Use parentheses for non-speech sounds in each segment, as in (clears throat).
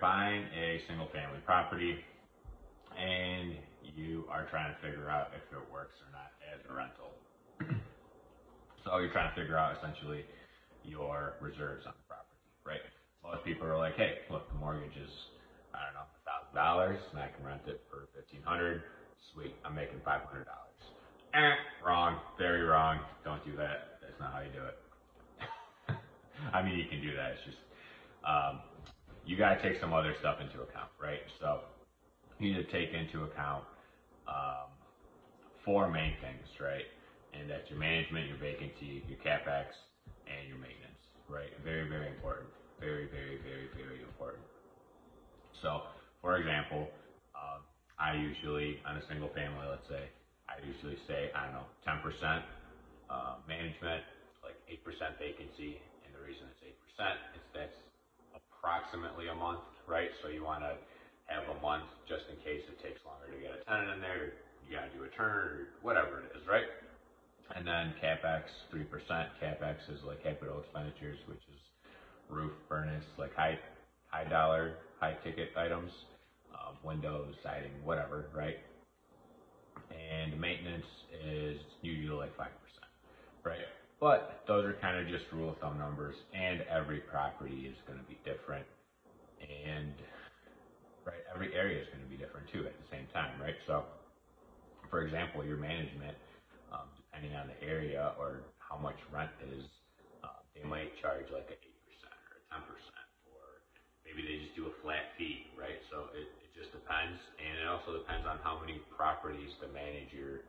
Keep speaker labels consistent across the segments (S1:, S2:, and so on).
S1: Buying a single family property and you are trying to figure out if it works or not as a rental. (clears throat) so you're trying to figure out essentially your reserves on the property, right? Most people are like, hey, look, the mortgage is, I don't know, thousand dollars and I can rent it for fifteen hundred. Sweet, I'm making five hundred dollars. Eh, wrong, very wrong. Don't do that. That's not how you do it. (laughs) I mean, you can do that. It's just um, you got to take some other stuff into account, right? So you need to take into account um, four main things, right? And that's your management, your vacancy, your capex, and your maintenance, right? Very, very important. Very, very, very, very important. So, for example, uh, I usually, on a single family, let's say, I usually say, I don't know, 10% uh, management, like 8% vacancy. And the reason it's 8% is that's approximately a month, right? So you want to have a month just in case it takes longer to get a tenant in there. You got to do a turn or whatever it is, right? And then capex, 3%. Capex is like capital expenditures, which is roof, furnace, like high, high dollar, high ticket items, um, windows, siding, whatever, right? And maintenance is usually like 5%, right? But those are kind of just rule of thumb numbers, and every property is going to be different, and right, every area is going to be different too at the same time, right? So, for example, your management, um, depending on the area or how much rent is, uh, they might charge like a eight percent or a ten percent, or maybe they just do a flat fee, right? So it, it just depends, and it also depends on how many properties the manager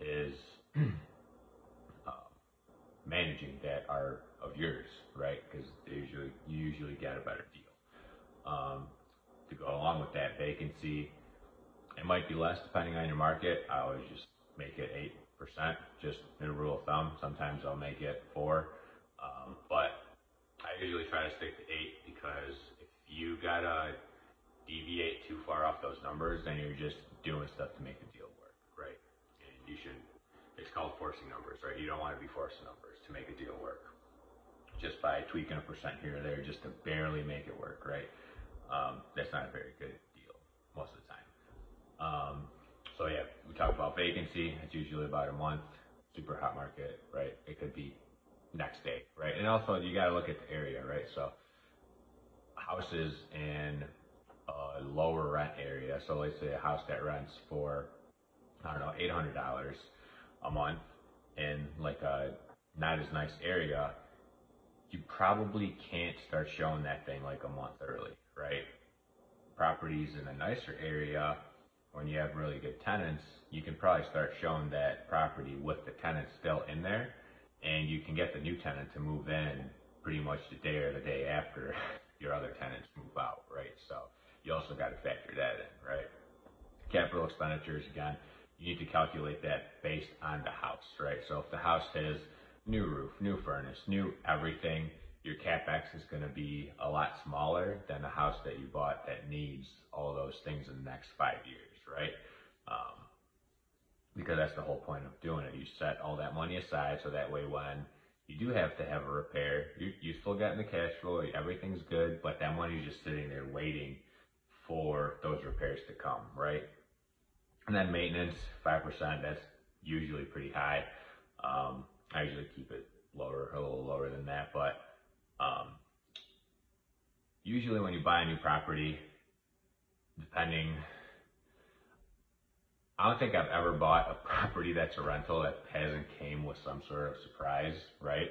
S1: is managing that are of yours, right? Because usually you usually get a better deal. Um, to go along with that vacancy, it might be less depending on your market. I always just make it eight percent, just in a rule of thumb. Sometimes I'll make it four, um, but I usually try to stick to eight because if you gotta deviate too far off those numbers, then you're just doing stuff to make the deal work, right? And you should. It's called forcing numbers, right? You don't want to be forcing numbers to make a deal work, just by tweaking a percent here or there, just to barely make it work, right? Um, that's not a very good deal most of the time. Um, so yeah, we talk about vacancy. It's usually about a month. Super hot market, right? It could be next day, right? And also you got to look at the area, right? So houses in a lower rent area. So let's say a house that rents for I don't know eight hundred dollars a month in like a not as nice area. You probably can't start showing that thing like a month early, right? Properties in a nicer area when you have really good tenants, you can probably start showing that property with the tenant still in there, and you can get the new tenant to move in pretty much the day or the day after (laughs) your other tenants move out, right? So you also got to factor that in, right? Capital expenditures, again, you need to calculate that based on the house, right? So if the house has new roof, new furnace, new everything, your capex is going to be a lot smaller than a house that you bought that needs all those things in the next five years, right? Um, because that's the whole point of doing it. You set all that money aside so that way when you do have to have a repair, you you still getting the cash flow, everything's good, but that money's just sitting there waiting for those repairs to come, right? And then maintenance, five percent. That's usually pretty high. Um, I usually keep it lower, a little lower than that, but um, usually when you buy a new property, depending, I don't think I've ever bought a property that's a rental that hasn't came with some sort of surprise, right?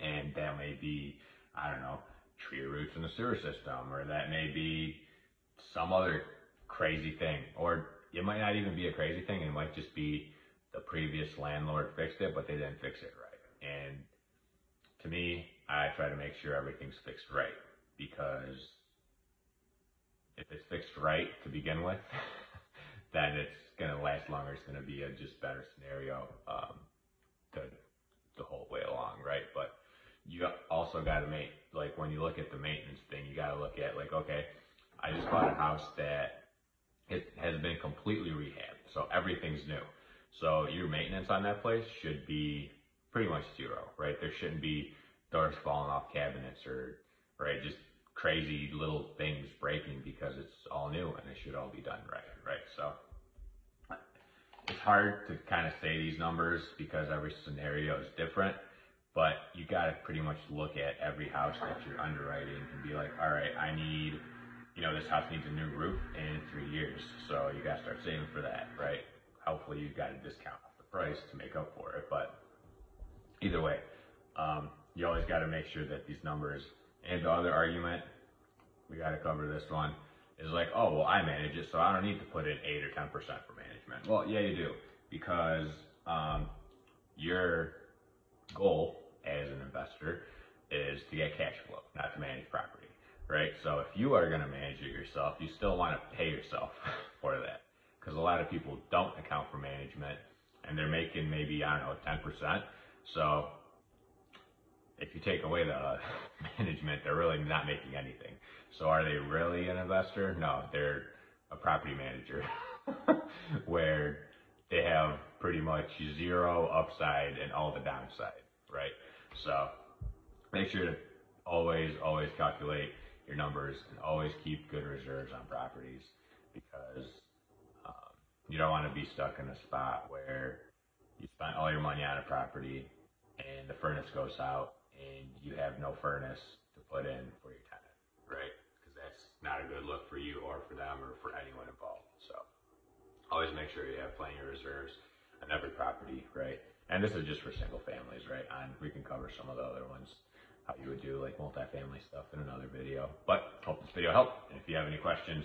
S1: And that may be, I don't know, tree roots in the sewer system, or that may be some other crazy thing, or it might not even be a crazy thing. It might just be the previous landlord fixed it, but they didn't fix it right. And to me, I try to make sure everything's fixed right because if it's fixed right to begin with, (laughs) then it's going to last longer. It's going to be a just better scenario um, the, the whole way along, right? But you also got to make, like, when you look at the maintenance thing, you got to look at, like, okay, I just bought a house that it has been completely rehabbed, so everything's new. So your maintenance on that place should be pretty much zero, right? There shouldn't be doors falling off cabinets or, right, just crazy little things breaking because it's all new and it should all be done right, right? So it's hard to kind of say these numbers because every scenario is different, but you got to pretty much look at every house that you're underwriting and be like, all right, I need, you know, this house needs a new roof in three years. So you got to start saving for that, right? Hopefully you've got a discount off the price to make up for it. But either way, um, you always got to make sure that these numbers and the other argument, we got to cover this one, is like, oh, well, I manage it, so I don't need to put in 8 or 10% for management. Well, yeah, you do, because um, your goal as an investor is to get cash flow, not to manage property, right? So if you are going to manage it yourself, you still want to pay yourself (laughs) for that, because a lot of people don't account for management, and they're making maybe, I don't know, 10%. So if you take away the (laughs) management, they're really not making anything. So are they really an investor? No, they're a property manager (laughs) where they have pretty much zero upside and all the downside, right? So make sure to always, always calculate your numbers and always keep good reserves on properties because um, you don't want to be stuck in a spot where you spent all your money on a property and the furnace goes out and you have no furnace to put in for your tenant, right? Because that's not a good look for you or for them or for anyone involved. So always make sure you have plenty of reserves on every property, right? And this is just for single families, right? And we can cover some of the other ones, how you would do like multifamily stuff in another video. But hope this video helped. And if you have any questions,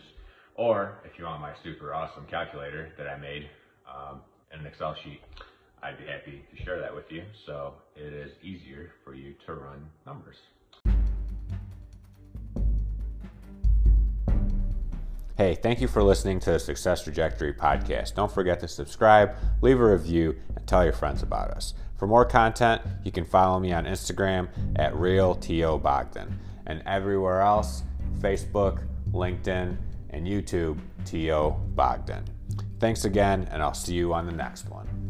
S1: or if you want my super awesome calculator that I made um, in an Excel sheet, I'd be happy to share that with you so it is easier for you to run numbers.
S2: Hey, thank you for listening to the Success Trajectory podcast. Don't forget to subscribe, leave a review, and tell your friends about us. For more content, you can follow me on Instagram at RealTOBogdan and everywhere else Facebook, LinkedIn, and YouTube, Teo Bogdan. Thanks again, and I'll see you on the next one.